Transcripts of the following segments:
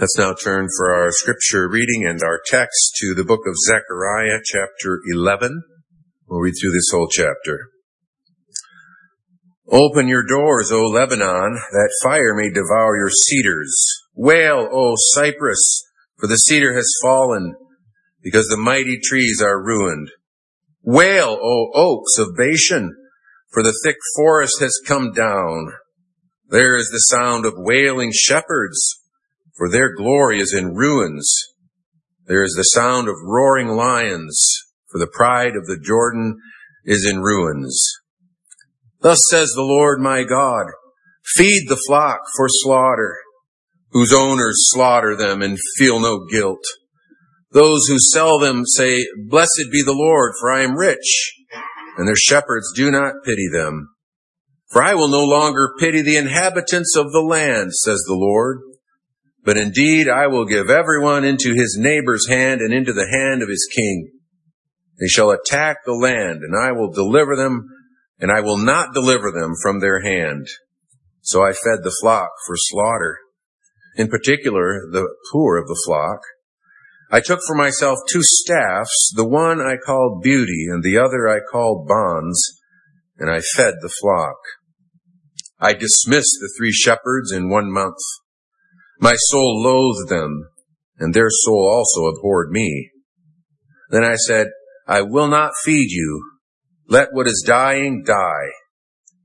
Let's now turn for our scripture reading and our text to the book of Zechariah, chapter 11. We'll read through this whole chapter. Open your doors, O Lebanon, that fire may devour your cedars. Wail, O cypress, for the cedar has fallen, because the mighty trees are ruined. Wail, O oaks of Bashan, for the thick forest has come down. There is the sound of wailing shepherds for their glory is in ruins. There is the sound of roaring lions, for the pride of the Jordan is in ruins. Thus says the Lord my God, feed the flock for slaughter, whose owners slaughter them and feel no guilt. Those who sell them say, blessed be the Lord, for I am rich, and their shepherds do not pity them. For I will no longer pity the inhabitants of the land, says the Lord. But indeed, I will give everyone into his neighbor's hand and into the hand of his king. They shall attack the land, and I will deliver them, and I will not deliver them from their hand. So I fed the flock for slaughter, in particular the poor of the flock. I took for myself two staffs, the one I called beauty, and the other I called bonds, and I fed the flock. I dismissed the three shepherds in one month. My soul loathed them, and their soul also abhorred me. Then I said, I will not feed you. Let what is dying die,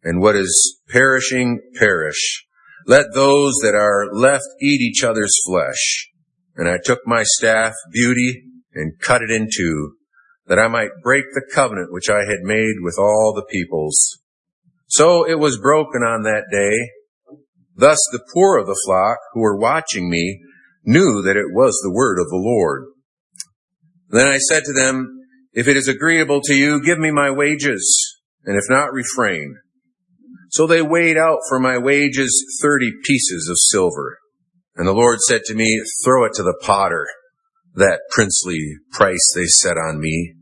and what is perishing perish. Let those that are left eat each other's flesh. And I took my staff, beauty, and cut it in two, that I might break the covenant which I had made with all the peoples. So it was broken on that day, Thus the poor of the flock who were watching me knew that it was the word of the Lord. Then I said to them, if it is agreeable to you, give me my wages, and if not, refrain. So they weighed out for my wages thirty pieces of silver. And the Lord said to me, throw it to the potter, that princely price they set on me.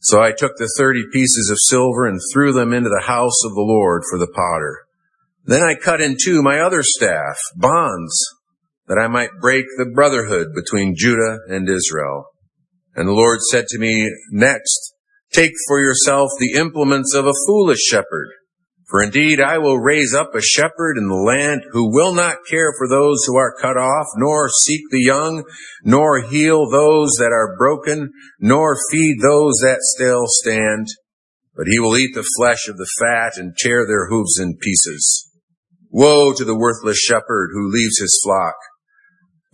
So I took the thirty pieces of silver and threw them into the house of the Lord for the potter. Then I cut in two my other staff, bonds, that I might break the brotherhood between Judah and Israel. And the Lord said to me, next, take for yourself the implements of a foolish shepherd. For indeed I will raise up a shepherd in the land who will not care for those who are cut off, nor seek the young, nor heal those that are broken, nor feed those that still stand. But he will eat the flesh of the fat and tear their hooves in pieces. Woe to the worthless shepherd who leaves his flock.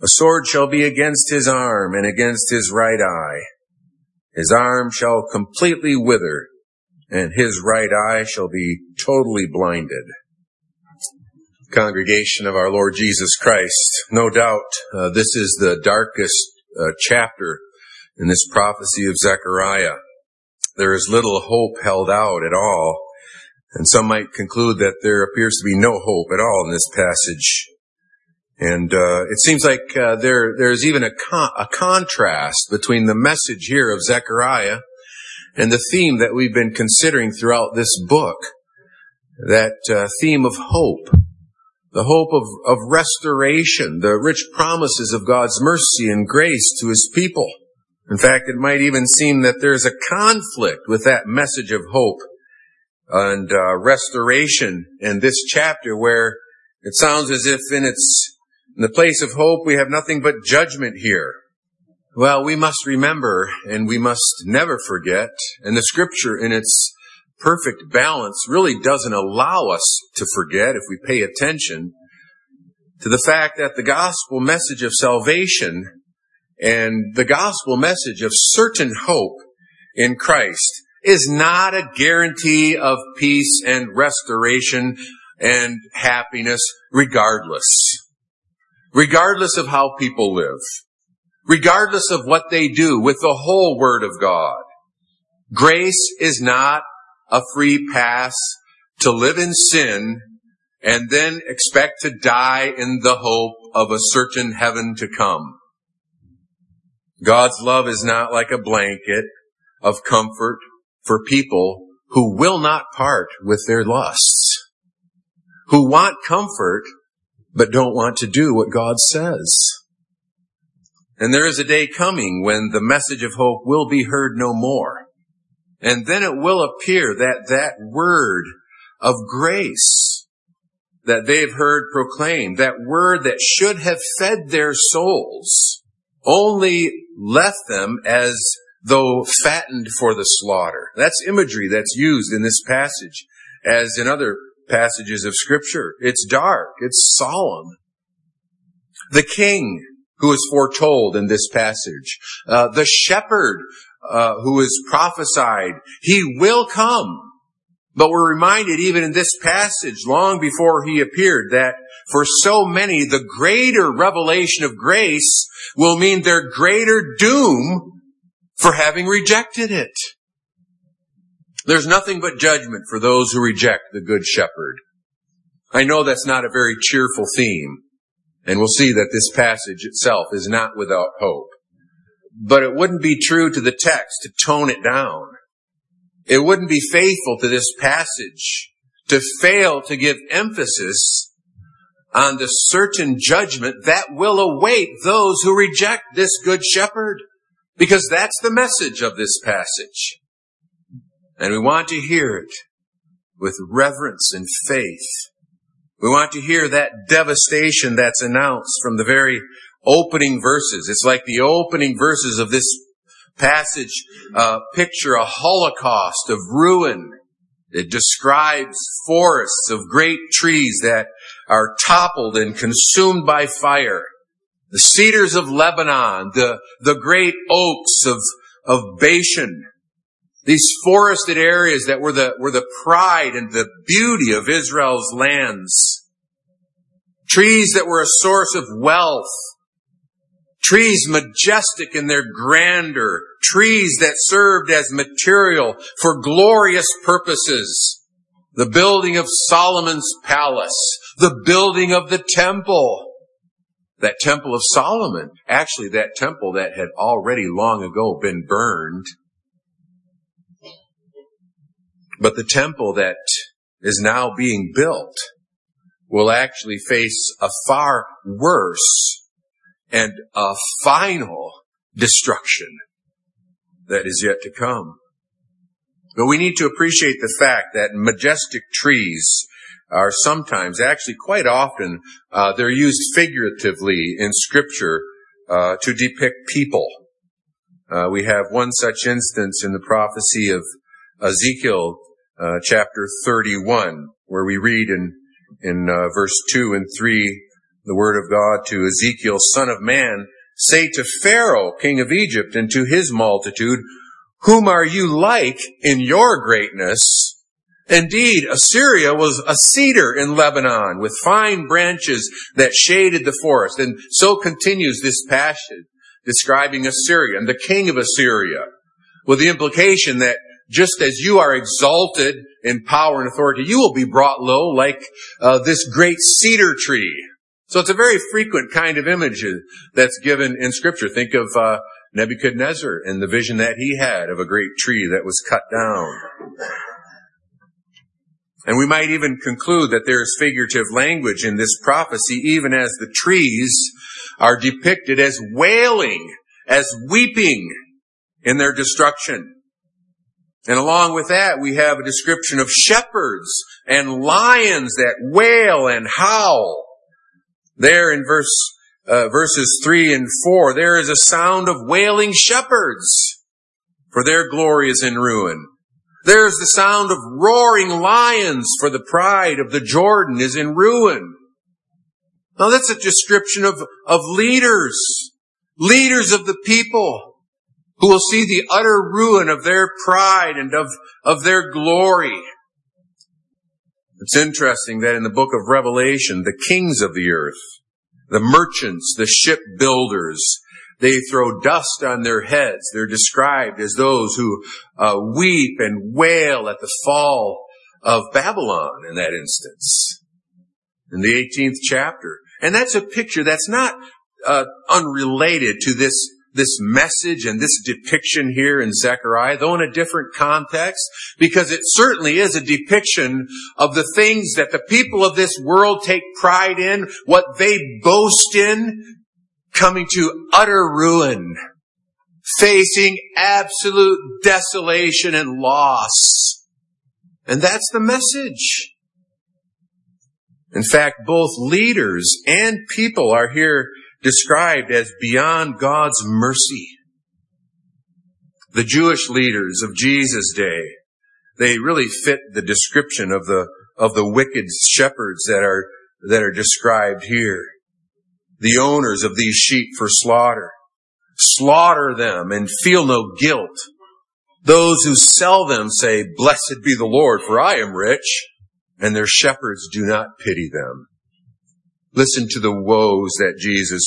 A sword shall be against his arm and against his right eye. His arm shall completely wither and his right eye shall be totally blinded. Congregation of our Lord Jesus Christ, no doubt uh, this is the darkest uh, chapter in this prophecy of Zechariah. There is little hope held out at all and some might conclude that there appears to be no hope at all in this passage. And uh, it seems like uh, there there's even a, con- a contrast between the message here of Zechariah and the theme that we've been considering throughout this book. That uh, theme of hope, the hope of, of restoration, the rich promises of God's mercy and grace to His people. In fact, it might even seem that there's a conflict with that message of hope and uh, restoration in this chapter where it sounds as if in its in the place of hope we have nothing but judgment here. Well, we must remember and we must never forget, and the scripture in its perfect balance really doesn't allow us to forget if we pay attention to the fact that the gospel message of salvation and the gospel message of certain hope in Christ is not a guarantee of peace and restoration and happiness regardless. Regardless of how people live. Regardless of what they do with the whole Word of God. Grace is not a free pass to live in sin and then expect to die in the hope of a certain heaven to come. God's love is not like a blanket of comfort for people who will not part with their lusts, who want comfort, but don't want to do what God says. And there is a day coming when the message of hope will be heard no more. And then it will appear that that word of grace that they have heard proclaimed, that word that should have fed their souls, only left them as though fattened for the slaughter. That's imagery that's used in this passage as in other passages of scripture. It's dark. It's solemn. The king who is foretold in this passage, uh, the shepherd uh, who is prophesied, he will come. But we're reminded even in this passage, long before he appeared, that for so many, the greater revelation of grace will mean their greater doom for having rejected it. There's nothing but judgment for those who reject the good shepherd. I know that's not a very cheerful theme, and we'll see that this passage itself is not without hope. But it wouldn't be true to the text to tone it down. It wouldn't be faithful to this passage to fail to give emphasis on the certain judgment that will await those who reject this good shepherd. Because that's the message of this passage. And we want to hear it with reverence and faith. We want to hear that devastation that's announced from the very opening verses. It's like the opening verses of this passage uh, picture a holocaust of ruin. It describes forests of great trees that are toppled and consumed by fire. The cedars of Lebanon, the, the great oaks of, of Bashan, these forested areas that were the, were the pride and the beauty of Israel's lands. Trees that were a source of wealth. Trees majestic in their grandeur. Trees that served as material for glorious purposes. The building of Solomon's palace. The building of the temple. That temple of Solomon. Actually, that temple that had already long ago been burned but the temple that is now being built will actually face a far worse and a final destruction that is yet to come. But we need to appreciate the fact that majestic trees are sometimes, actually quite often, uh, they're used figuratively in scripture uh, to depict people. Uh, we have one such instance in the prophecy of Ezekiel uh, chapter 31, where we read in, in uh, verse 2 and 3 the word of God to Ezekiel, son of man, say to Pharaoh, king of Egypt, and to his multitude, whom are you like in your greatness? Indeed, Assyria was a cedar in Lebanon with fine branches that shaded the forest. And so continues this passage describing Assyria and the king of Assyria with the implication that just as you are exalted in power and authority, you will be brought low like uh, this great cedar tree. So it's a very frequent kind of image that's given in Scripture. Think of uh, Nebuchadnezzar and the vision that he had of a great tree that was cut down. And we might even conclude that there is figurative language in this prophecy, even as the trees are depicted as wailing, as weeping in their destruction. And along with that, we have a description of shepherds and lions that wail and howl. There in verse, uh, verses three and four, there is a sound of wailing shepherds, for their glory is in ruin. There's the sound of roaring lions, for the pride of the Jordan is in ruin. Now that's a description of, of leaders, leaders of the people who will see the utter ruin of their pride and of, of their glory. It's interesting that in the book of Revelation, the kings of the earth, the merchants, the shipbuilders, they throw dust on their heads. They're described as those who uh, weep and wail at the fall of Babylon in that instance. In the 18th chapter. And that's a picture that's not uh, unrelated to this this message and this depiction here in Zechariah, though in a different context, because it certainly is a depiction of the things that the people of this world take pride in, what they boast in coming to utter ruin, facing absolute desolation and loss. And that's the message. In fact, both leaders and people are here described as beyond God's mercy. The Jewish leaders of Jesus' day, they really fit the description of the, of the wicked shepherds that are, that are described here. The owners of these sheep for slaughter. Slaughter them and feel no guilt. Those who sell them say, blessed be the Lord, for I am rich and their shepherds do not pity them. Listen to the woes that Jesus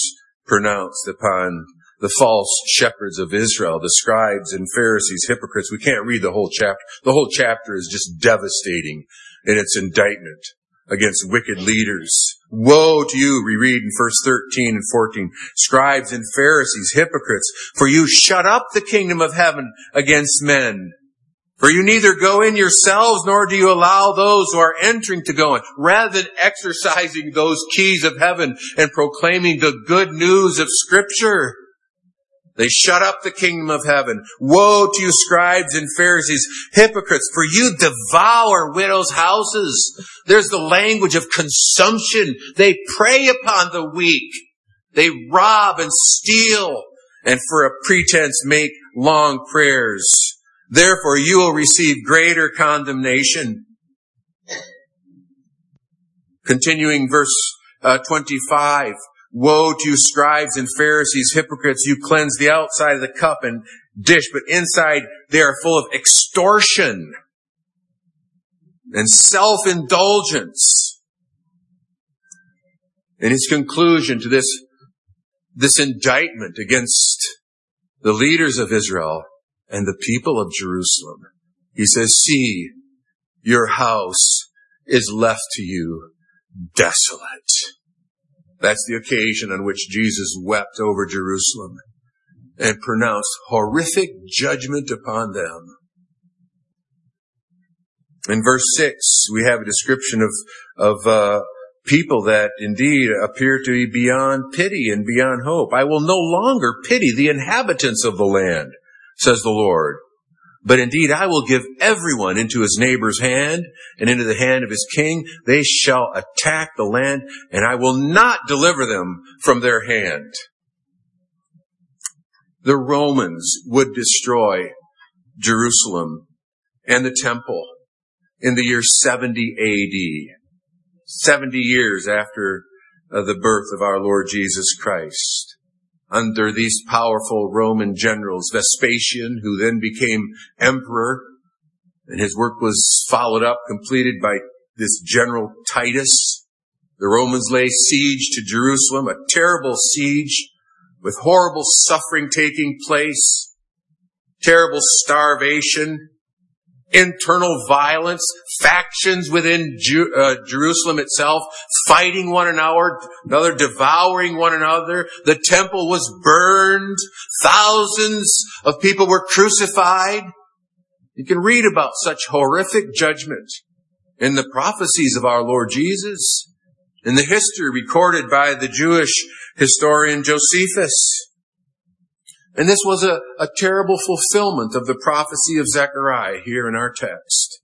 pronounced upon the false shepherds of Israel, the scribes and Pharisees, hypocrites. We can't read the whole chapter. The whole chapter is just devastating in its indictment against wicked leaders. Woe to you, we read in verse 13 and 14, scribes and Pharisees, hypocrites, for you shut up the kingdom of heaven against men. For you neither go in yourselves nor do you allow those who are entering to go in. Rather than exercising those keys of heaven and proclaiming the good news of scripture, they shut up the kingdom of heaven. Woe to you scribes and Pharisees, hypocrites, for you devour widows' houses. There's the language of consumption. They prey upon the weak. They rob and steal and for a pretense make long prayers. Therefore you will receive greater condemnation. Continuing verse uh, 25. Woe to you scribes and Pharisees, hypocrites, you cleanse the outside of the cup and dish, but inside they are full of extortion and self-indulgence. In his conclusion to this, this indictment against the leaders of Israel, and the people of Jerusalem. He says, see, your house is left to you desolate. That's the occasion on which Jesus wept over Jerusalem and pronounced horrific judgment upon them. In verse 6, we have a description of, of uh, people that indeed appear to be beyond pity and beyond hope. I will no longer pity the inhabitants of the land says the Lord. But indeed, I will give everyone into his neighbor's hand and into the hand of his king. They shall attack the land and I will not deliver them from their hand. The Romans would destroy Jerusalem and the temple in the year 70 AD. 70 years after uh, the birth of our Lord Jesus Christ under these powerful Roman generals, Vespasian, who then became emperor, and his work was followed up, completed by this general Titus. The Romans lay siege to Jerusalem, a terrible siege with horrible suffering taking place, terrible starvation, internal violence, factions within Ju- uh, Jerusalem itself, fighting one another, another devouring one another. The temple was burned. Thousands of people were crucified. You can read about such horrific judgment in the prophecies of our Lord Jesus, in the history recorded by the Jewish historian Josephus. And this was a, a terrible fulfillment of the prophecy of Zechariah here in our text.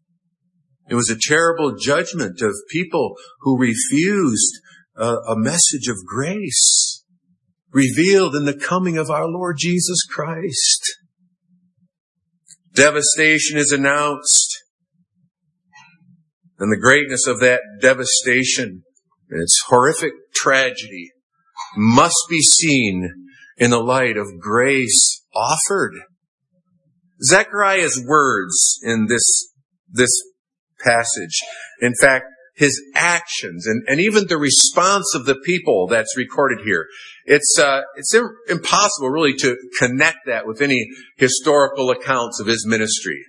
It was a terrible judgment of people who refused a, a message of grace revealed in the coming of our Lord Jesus Christ. Devastation is announced. And the greatness of that devastation and its horrific tragedy must be seen in the light of grace offered. Zechariah's words in this, this passage, in fact, his actions and, and even the response of the people that's recorded here. It's, uh, it's impossible really to connect that with any historical accounts of his ministry.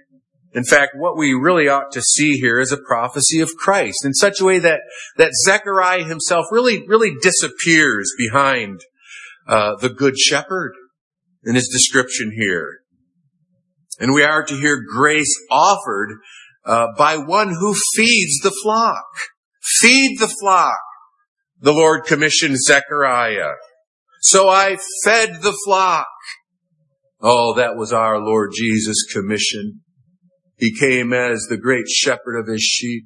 In fact, what we really ought to see here is a prophecy of Christ in such a way that, that Zechariah himself really, really disappears behind uh, the good shepherd in his description here. And we are to hear grace offered uh, by one who feeds the flock. Feed the flock. The Lord commissioned Zechariah. So I fed the flock. Oh, that was our Lord Jesus' commission. He came as the great shepherd of his sheep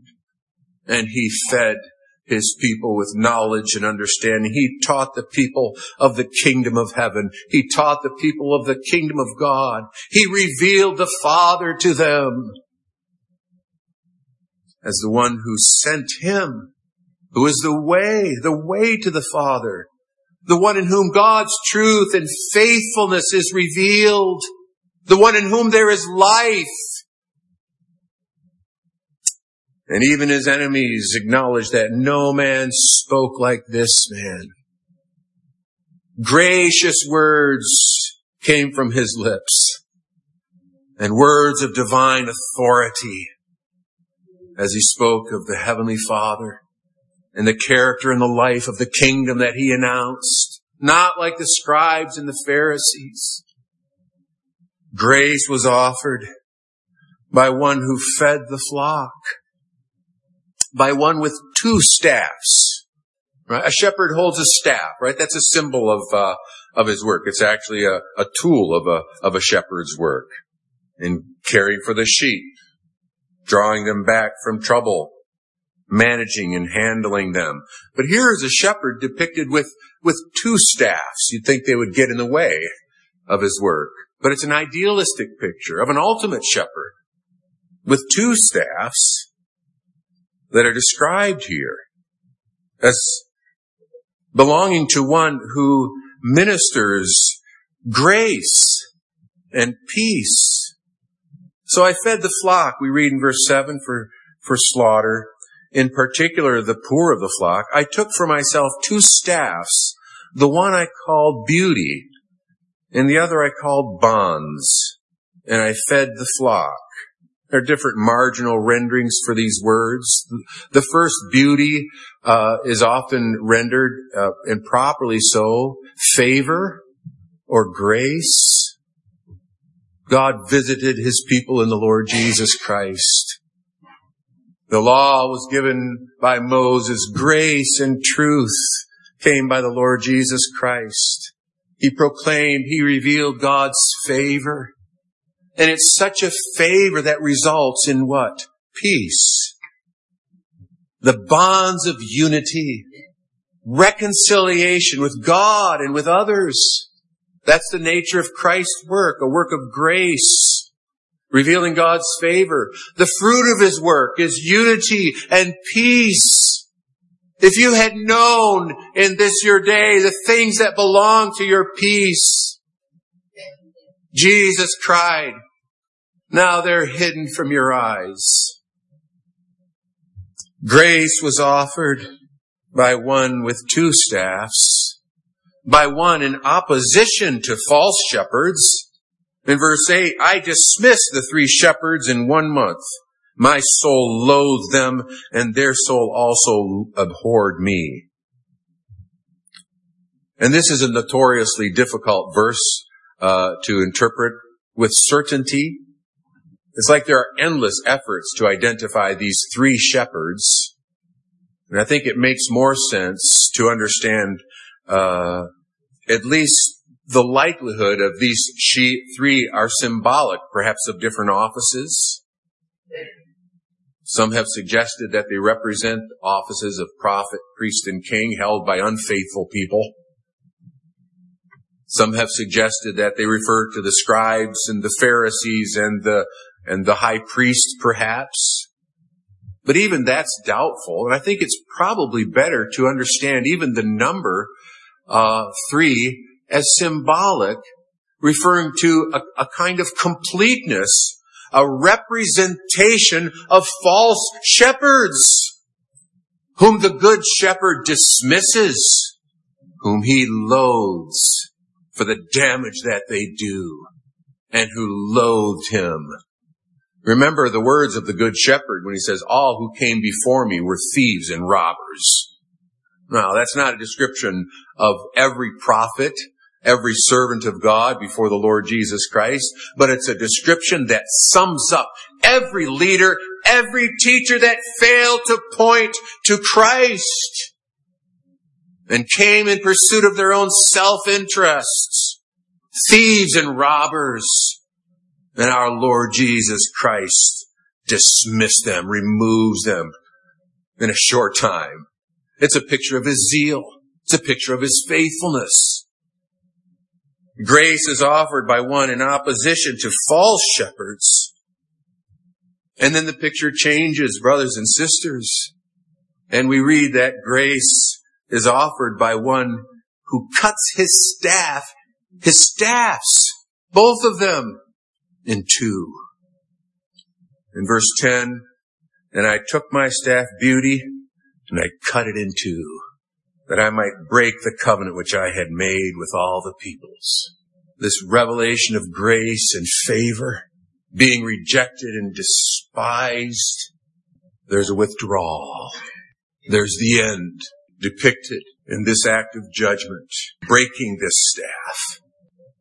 and he fed his people with knowledge and understanding. He taught the people of the kingdom of heaven. He taught the people of the kingdom of God. He revealed the Father to them as the one who sent him, who is the way, the way to the Father, the one in whom God's truth and faithfulness is revealed, the one in whom there is life, and even his enemies acknowledged that no man spoke like this man. Gracious words came from his lips and words of divine authority as he spoke of the heavenly father and the character and the life of the kingdom that he announced, not like the scribes and the Pharisees. Grace was offered by one who fed the flock by one with two staffs. Right? A shepherd holds a staff, right? That's a symbol of uh, of his work. It's actually a, a tool of a of a shepherd's work in caring for the sheep, drawing them back from trouble, managing and handling them. But here is a shepherd depicted with with two staffs. You'd think they would get in the way of his work, but it's an idealistic picture of an ultimate shepherd with two staffs that are described here as belonging to one who ministers grace and peace. So I fed the flock, we read in verse 7, for, for slaughter, in particular the poor of the flock. I took for myself two staffs, the one I called beauty, and the other I called bonds, and I fed the flock. There are different marginal renderings for these words. The first beauty uh, is often rendered, uh, and properly so, favor or grace. God visited his people in the Lord Jesus Christ. The law was given by Moses. Grace and truth came by the Lord Jesus Christ. He proclaimed, he revealed God's favor. And it's such a favor that results in what? Peace. The bonds of unity. Reconciliation with God and with others. That's the nature of Christ's work, a work of grace, revealing God's favor. The fruit of His work is unity and peace. If you had known in this your day the things that belong to your peace, Jesus cried, now they're hidden from your eyes. Grace was offered by one with two staffs, by one in opposition to false shepherds. In verse 8, I dismissed the three shepherds in one month. My soul loathed them, and their soul also abhorred me. And this is a notoriously difficult verse uh, to interpret with certainty. It's like there are endless efforts to identify these three shepherds. And I think it makes more sense to understand uh, at least the likelihood of these three are symbolic, perhaps of different offices. Some have suggested that they represent offices of prophet, priest, and king held by unfaithful people. Some have suggested that they refer to the scribes and the Pharisees and the and the high priest perhaps. But even that's doubtful. And I think it's probably better to understand even the number uh, three as symbolic, referring to a, a kind of completeness, a representation of false shepherds, whom the good shepherd dismisses, whom he loathes for the damage that they do, and who loathed him Remember the words of the good shepherd when he says, all who came before me were thieves and robbers. Now, that's not a description of every prophet, every servant of God before the Lord Jesus Christ, but it's a description that sums up every leader, every teacher that failed to point to Christ. and came in pursuit of their own self-interests, thieves and robbers. And our Lord Jesus Christ dismissed them, removes them in a short time. It's a picture of his zeal. It's a picture of his faithfulness. Grace is offered by one in opposition to false shepherds. And then the picture changes, brothers and sisters. And we read that grace is offered by one who cuts his staff, his staffs, both of them, in two. In verse 10, and I took my staff beauty and I cut it in two that I might break the covenant which I had made with all the peoples. This revelation of grace and favor, being rejected and despised, there's a withdrawal. There's the end depicted in this act of judgment, breaking this staff.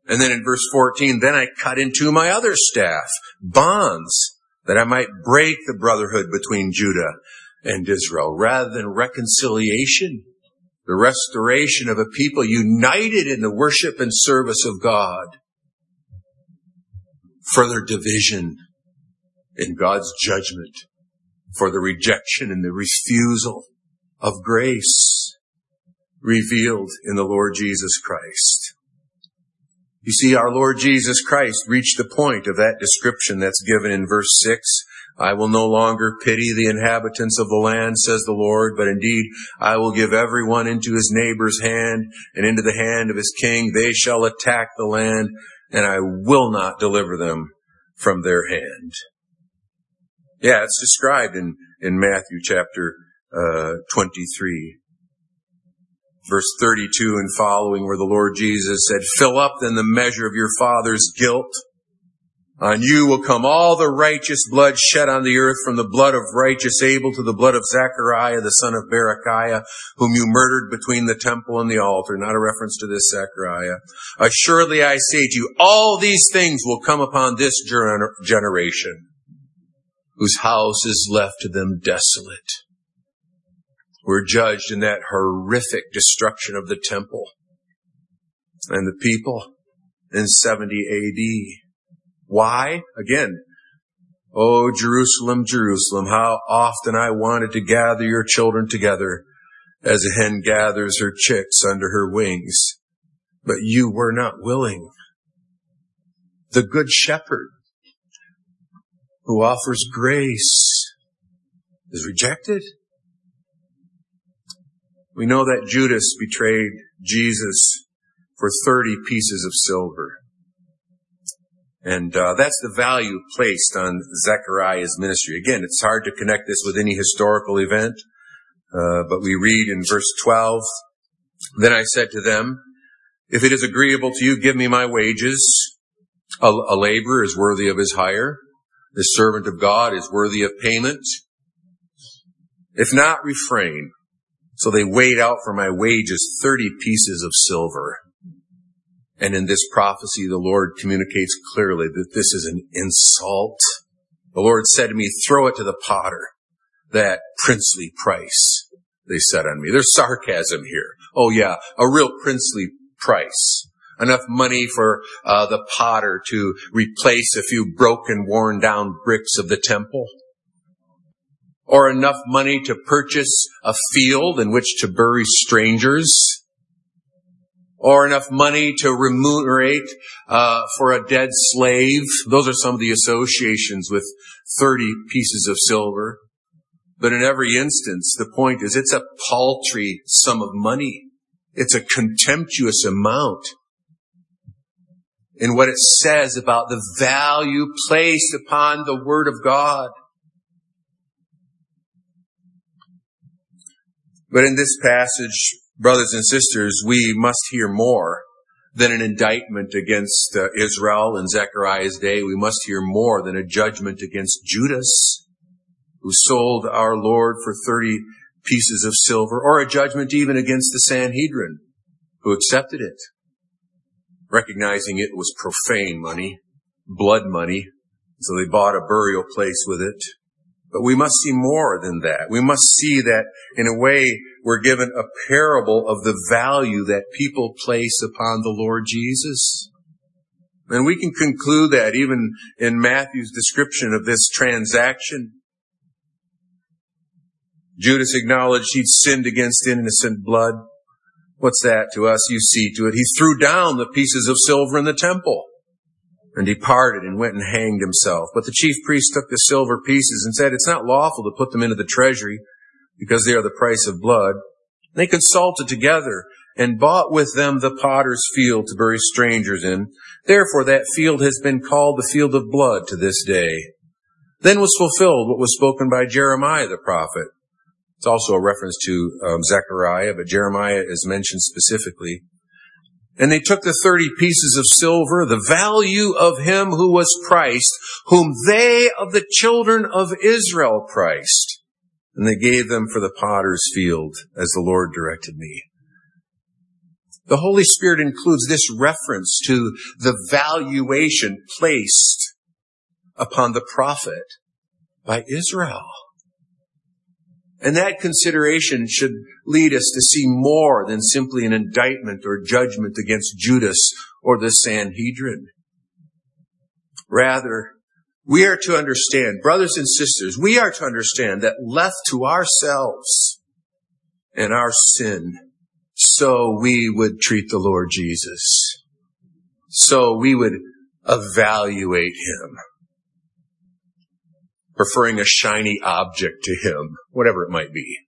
And then in verse 14, then I cut into my other staff, bonds, that I might break the brotherhood between Judah and Israel, rather than reconciliation, the restoration of a people united in the worship and service of God. Further division in God's judgment for the rejection and the refusal of grace revealed in the Lord Jesus Christ. You see, our Lord Jesus Christ reached the point of that description that's given in verse 6. I will no longer pity the inhabitants of the land, says the Lord, but indeed I will give everyone into his neighbor's hand and into the hand of his king. They shall attack the land and I will not deliver them from their hand. Yeah, it's described in, in Matthew chapter uh, 23 verse 32 and following where the Lord Jesus said, fill up then the measure of your father's guilt. On you will come all the righteous blood shed on the earth from the blood of righteous Abel to the blood of Zechariah, the son of Berechiah, whom you murdered between the temple and the altar. Not a reference to this Zechariah. Assuredly I say to you, all these things will come upon this generation whose house is left to them desolate were judged in that horrific destruction of the temple and the people in 70 AD. Why? Again, Oh, Jerusalem, Jerusalem, how often I wanted to gather your children together as a hen gathers her chicks under her wings, but you were not willing. The good shepherd who offers grace is rejected. We know that Judas betrayed Jesus for 30 pieces of silver. And uh, that's the value placed on Zechariah's ministry. Again, it's hard to connect this with any historical event, uh, but we read in verse 12, Then I said to them, If it is agreeable to you, give me my wages. A, a laborer is worthy of his hire. The servant of God is worthy of payment. If not, refrain. So they weighed out for my wages 30 pieces of silver. And in this prophecy, the Lord communicates clearly that this is an insult. The Lord said to me, throw it to the potter. That princely price, they said on me. There's sarcasm here. Oh yeah, a real princely price. Enough money for uh, the potter to replace a few broken, worn down bricks of the temple or enough money to purchase a field in which to bury strangers, or enough money to remunerate uh, for a dead slave. Those are some of the associations with 30 pieces of silver. But in every instance, the point is it's a paltry sum of money. It's a contemptuous amount in what it says about the value placed upon the Word of God. But in this passage, brothers and sisters, we must hear more than an indictment against uh, Israel in Zechariah's day. We must hear more than a judgment against Judas, who sold our Lord for 30 pieces of silver, or a judgment even against the Sanhedrin, who accepted it, recognizing it was profane money, blood money, so they bought a burial place with it. But we must see more than that. We must see that in a way we're given a parable of the value that people place upon the Lord Jesus. And we can conclude that even in Matthew's description of this transaction. Judas acknowledged he'd sinned against innocent blood. What's that to us? You see to it. He threw down the pieces of silver in the temple and departed and went and hanged himself. But the chief priest took the silver pieces and said, it's not lawful to put them into the treasury because they are the price of blood. They consulted together and bought with them the potter's field to bury strangers in. Therefore that field has been called the field of blood to this day. Then was fulfilled what was spoken by Jeremiah the prophet. It's also a reference to um, Zechariah, but Jeremiah is mentioned specifically. And they took the 30 pieces of silver, the value of him who was Christ, whom they of the children of Israel priced. And they gave them for the potter's field as the Lord directed me. The Holy Spirit includes this reference to the valuation placed upon the prophet by Israel. And that consideration should lead us to see more than simply an indictment or judgment against Judas or the Sanhedrin. Rather, we are to understand, brothers and sisters, we are to understand that left to ourselves and our sin, so we would treat the Lord Jesus. So we would evaluate him preferring a shiny object to him, whatever it might be.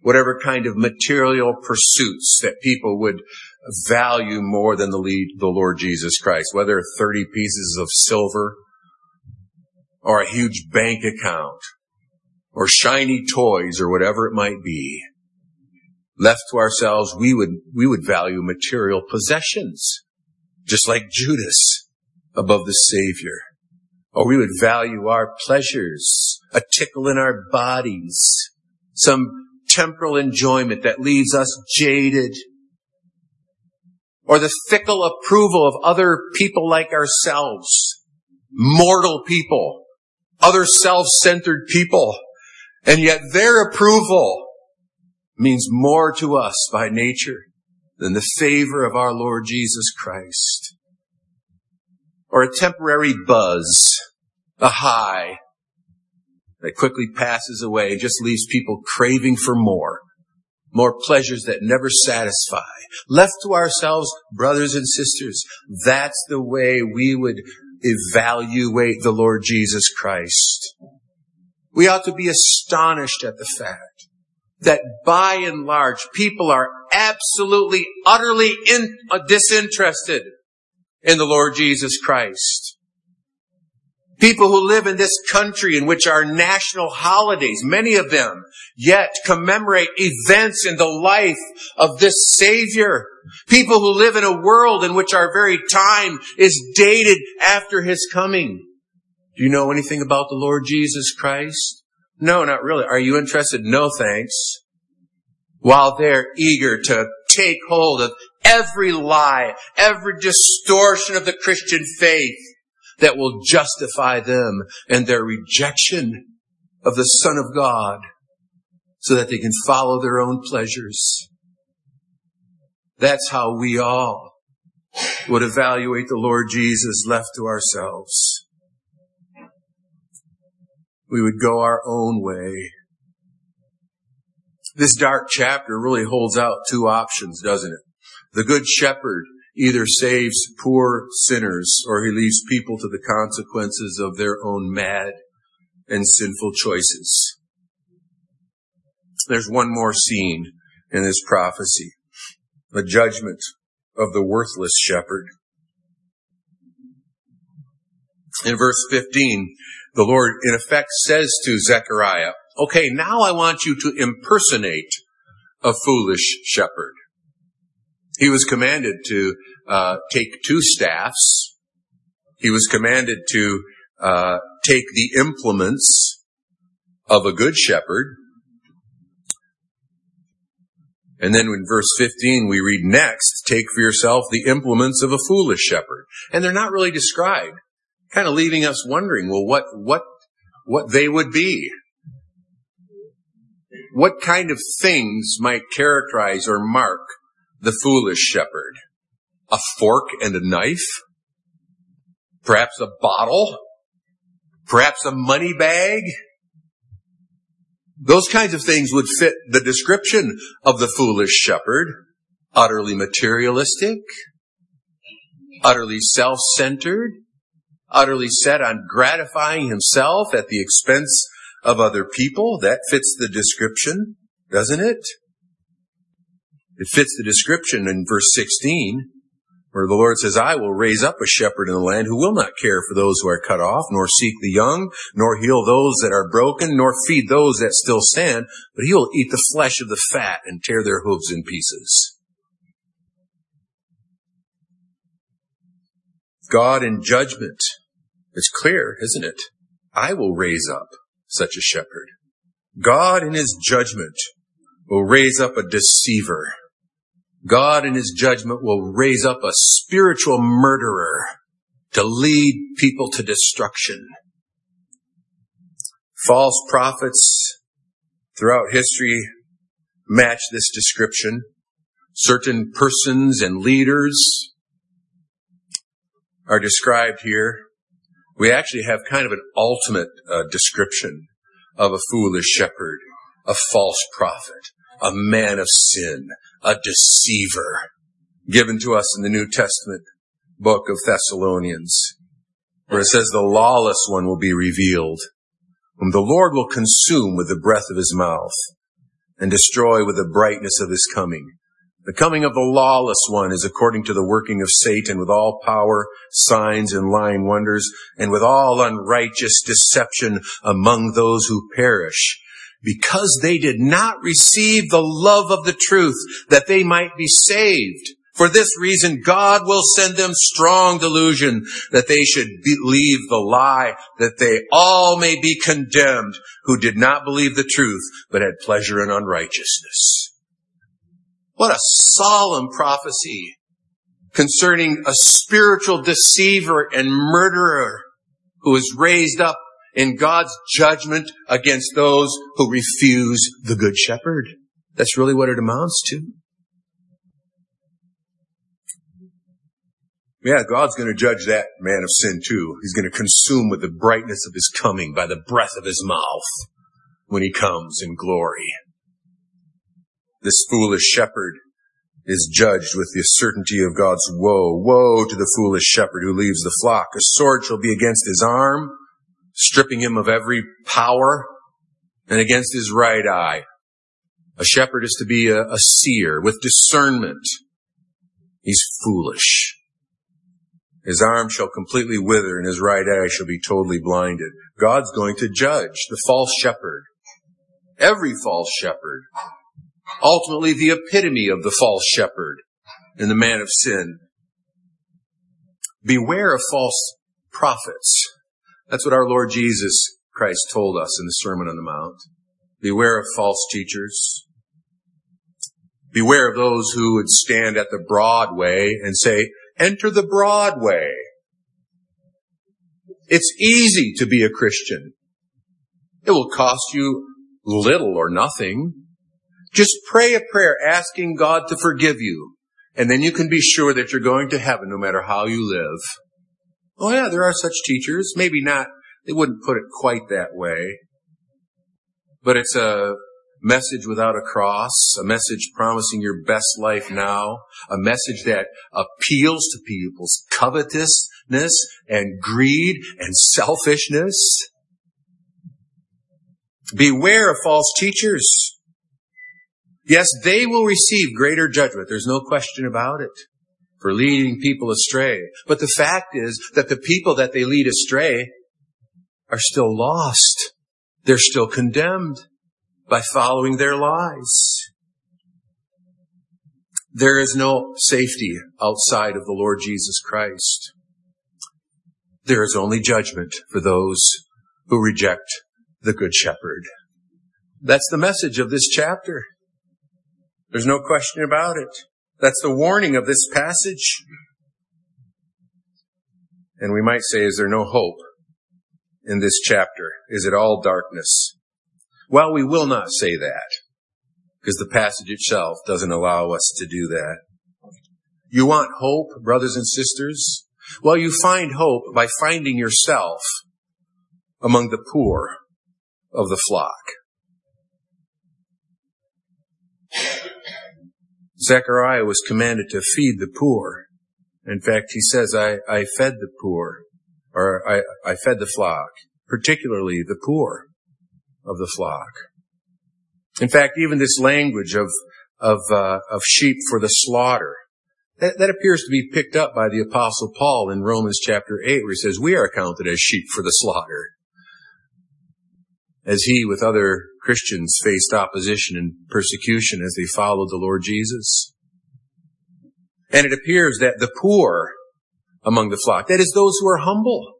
Whatever kind of material pursuits that people would value more than the, lead, the Lord Jesus Christ, whether 30 pieces of silver or a huge bank account or shiny toys or whatever it might be. Left to ourselves, we would, we would value material possessions, just like Judas above the Savior. Or we would value our pleasures, a tickle in our bodies, some temporal enjoyment that leaves us jaded, or the fickle approval of other people like ourselves, mortal people, other self-centered people, and yet their approval means more to us by nature than the favor of our Lord Jesus Christ or a temporary buzz, a high that quickly passes away and just leaves people craving for more. More pleasures that never satisfy. Left to ourselves, brothers and sisters, that's the way we would evaluate the Lord Jesus Christ. We ought to be astonished at the fact that by and large, people are absolutely, utterly in, uh, disinterested in the Lord Jesus Christ. People who live in this country in which our national holidays, many of them, yet commemorate events in the life of this Savior. People who live in a world in which our very time is dated after His coming. Do you know anything about the Lord Jesus Christ? No, not really. Are you interested? No, thanks. While they're eager to take hold of every lie, every distortion of the Christian faith that will justify them and their rejection of the Son of God so that they can follow their own pleasures. That's how we all would evaluate the Lord Jesus left to ourselves. We would go our own way. This dark chapter really holds out two options, doesn't it? The good shepherd either saves poor sinners or he leaves people to the consequences of their own mad and sinful choices. There's one more scene in this prophecy. The judgment of the worthless shepherd. In verse 15, the Lord in effect says to Zechariah, okay, now I want you to impersonate a foolish shepherd. He was commanded to uh, take two staffs. He was commanded to uh, take the implements of a good shepherd. And then in verse 15 we read next, take for yourself the implements of a foolish shepherd. And they're not really described, kind of leaving us wondering, well, what, what, what they would be. what kind of things might characterize or mark the foolish shepherd? A fork and a knife? Perhaps a bottle? Perhaps a money bag? Those kinds of things would fit the description of the foolish shepherd. Utterly materialistic, utterly self-centered, utterly set on gratifying himself at the expense of other people. That fits the description, doesn't it? It fits the description in verse 16 where the Lord says, I will raise up a shepherd in the land who will not care for those who are cut off, nor seek the young, nor heal those that are broken, nor feed those that still stand, but he will eat the flesh of the fat and tear their hooves in pieces. God in judgment. It's clear, isn't it? I will raise up such a shepherd. God in his judgment will raise up a deceiver God in his judgment will raise up a spiritual murderer to lead people to destruction. False prophets throughout history match this description. Certain persons and leaders are described here. We actually have kind of an ultimate uh, description of a foolish shepherd, a false prophet, a man of sin, a deceiver given to us in the New Testament book of Thessalonians, where it says the lawless one will be revealed, whom the Lord will consume with the breath of his mouth and destroy with the brightness of his coming. The coming of the lawless one is according to the working of Satan with all power, signs, and lying wonders, and with all unrighteous deception among those who perish because they did not receive the love of the truth that they might be saved. For this reason, God will send them strong delusion that they should believe the lie, that they all may be condemned who did not believe the truth, but had pleasure in unrighteousness. What a solemn prophecy concerning a spiritual deceiver and murderer who is raised up in God's judgment against those who refuse the good shepherd. That's really what it amounts to. Yeah, God's going to judge that man of sin too. He's going to consume with the brightness of his coming by the breath of his mouth when he comes in glory. This foolish shepherd is judged with the certainty of God's woe. Woe to the foolish shepherd who leaves the flock. A sword shall be against his arm stripping him of every power and against his right eye. A shepherd is to be a, a seer with discernment. He's foolish. His arm shall completely wither and his right eye shall be totally blinded. God's going to judge the false shepherd. Every false shepherd. Ultimately the epitome of the false shepherd and the man of sin. Beware of false prophets. That's what our Lord Jesus Christ told us in the Sermon on the Mount. Beware of false teachers. Beware of those who would stand at the broad way and say, enter the broad way. It's easy to be a Christian. It will cost you little or nothing. Just pray a prayer asking God to forgive you. And then you can be sure that you're going to heaven no matter how you live. Oh yeah, there are such teachers. Maybe not, they wouldn't put it quite that way. But it's a message without a cross, a message promising your best life now, a message that appeals to people's covetousness and greed and selfishness. Beware of false teachers. Yes, they will receive greater judgment. There's no question about it for leading people astray. But the fact is that the people that they lead astray are still lost. They're still condemned by following their lies. There is no safety outside of the Lord Jesus Christ. There is only judgment for those who reject the Good Shepherd. That's the message of this chapter. There's no question about it. That's the warning of this passage. And we might say, is there no hope in this chapter? Is it all darkness? Well, we will not say that. because the passage itself doesn't allow us to do that. You want hope, brothers and sisters? Well, you find hope by finding yourself among the poor of the flock. Zechariah was commanded to feed the poor. In fact, he says, I, I fed the poor, or I, I fed the flock, particularly the poor of the flock. In fact, even this language of, of, uh, of sheep for the slaughter, that, that appears to be picked up by the apostle Paul in Romans chapter 8, where he says, we are counted as sheep for the slaughter. As he with other Christians faced opposition and persecution as they followed the Lord Jesus. And it appears that the poor among the flock, that is those who are humble,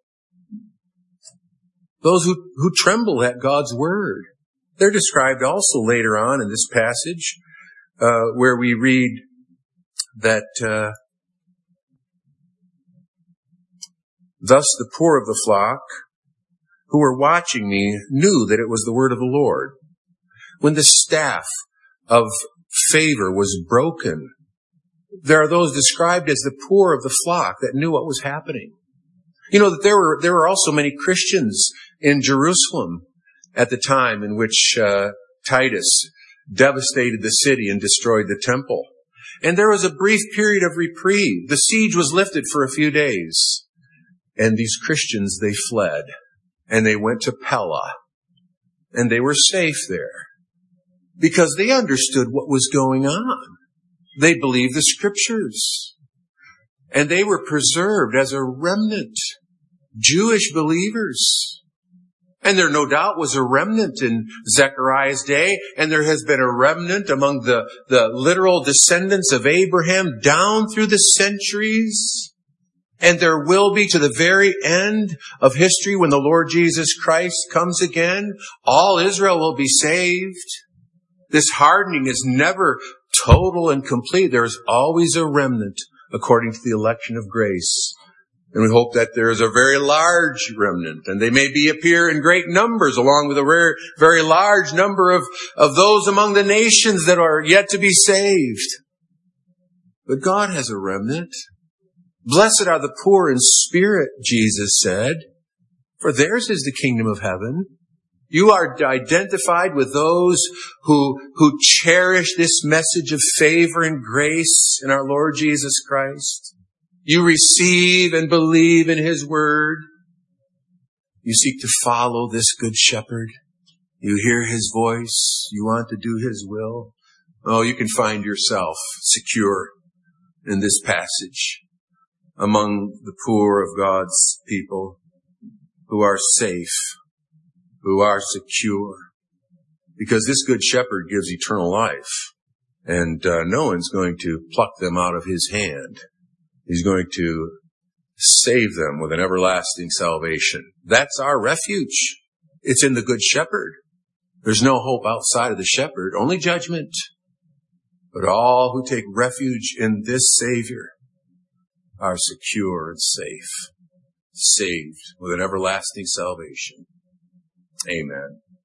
those who, who tremble at God's word, they're described also later on in this passage, uh, where we read that uh, thus the poor of the flock who were watching me knew that it was the word of the Lord. When the staff of favor was broken, there are those described as the poor of the flock that knew what was happening. You know that there were there were also many Christians in Jerusalem at the time in which uh, Titus devastated the city and destroyed the temple. And there was a brief period of reprieve. The siege was lifted for a few days. And these Christians, they fled and they went to Pella and they were safe there because they understood what was going on. They believed the scriptures and they were preserved as a remnant, Jewish believers. And there no doubt was a remnant in Zechariah's day, and there has been a remnant among the, the literal descendants of Abraham down through the centuries. And there will be to the very end of history when the Lord Jesus Christ comes again, all Israel will be saved. This hardening is never total and complete. There is always a remnant according to the election of grace. And we hope that there is a very large remnant and they may be appear in great numbers along with a very, very large number of, of those among the nations that are yet to be saved. But God has a remnant. Blessed are the poor in spirit, Jesus said, for theirs is the kingdom of heaven. You are identified with those who, who cherish this message of favor and grace in our Lord Jesus Christ. You receive and believe in His Word. You seek to follow this Good Shepherd. You hear His voice. You want to do His will. Oh, you can find yourself secure in this passage among the poor of God's people who are safe, who are secure, because this good shepherd gives eternal life and uh, no one's going to pluck them out of his hand. He's going to save them with an everlasting salvation. That's our refuge. It's in the good shepherd. There's no hope outside of the shepherd, only judgment. But all who take refuge in this Savior are secure and safe, saved with an everlasting salvation. Amen.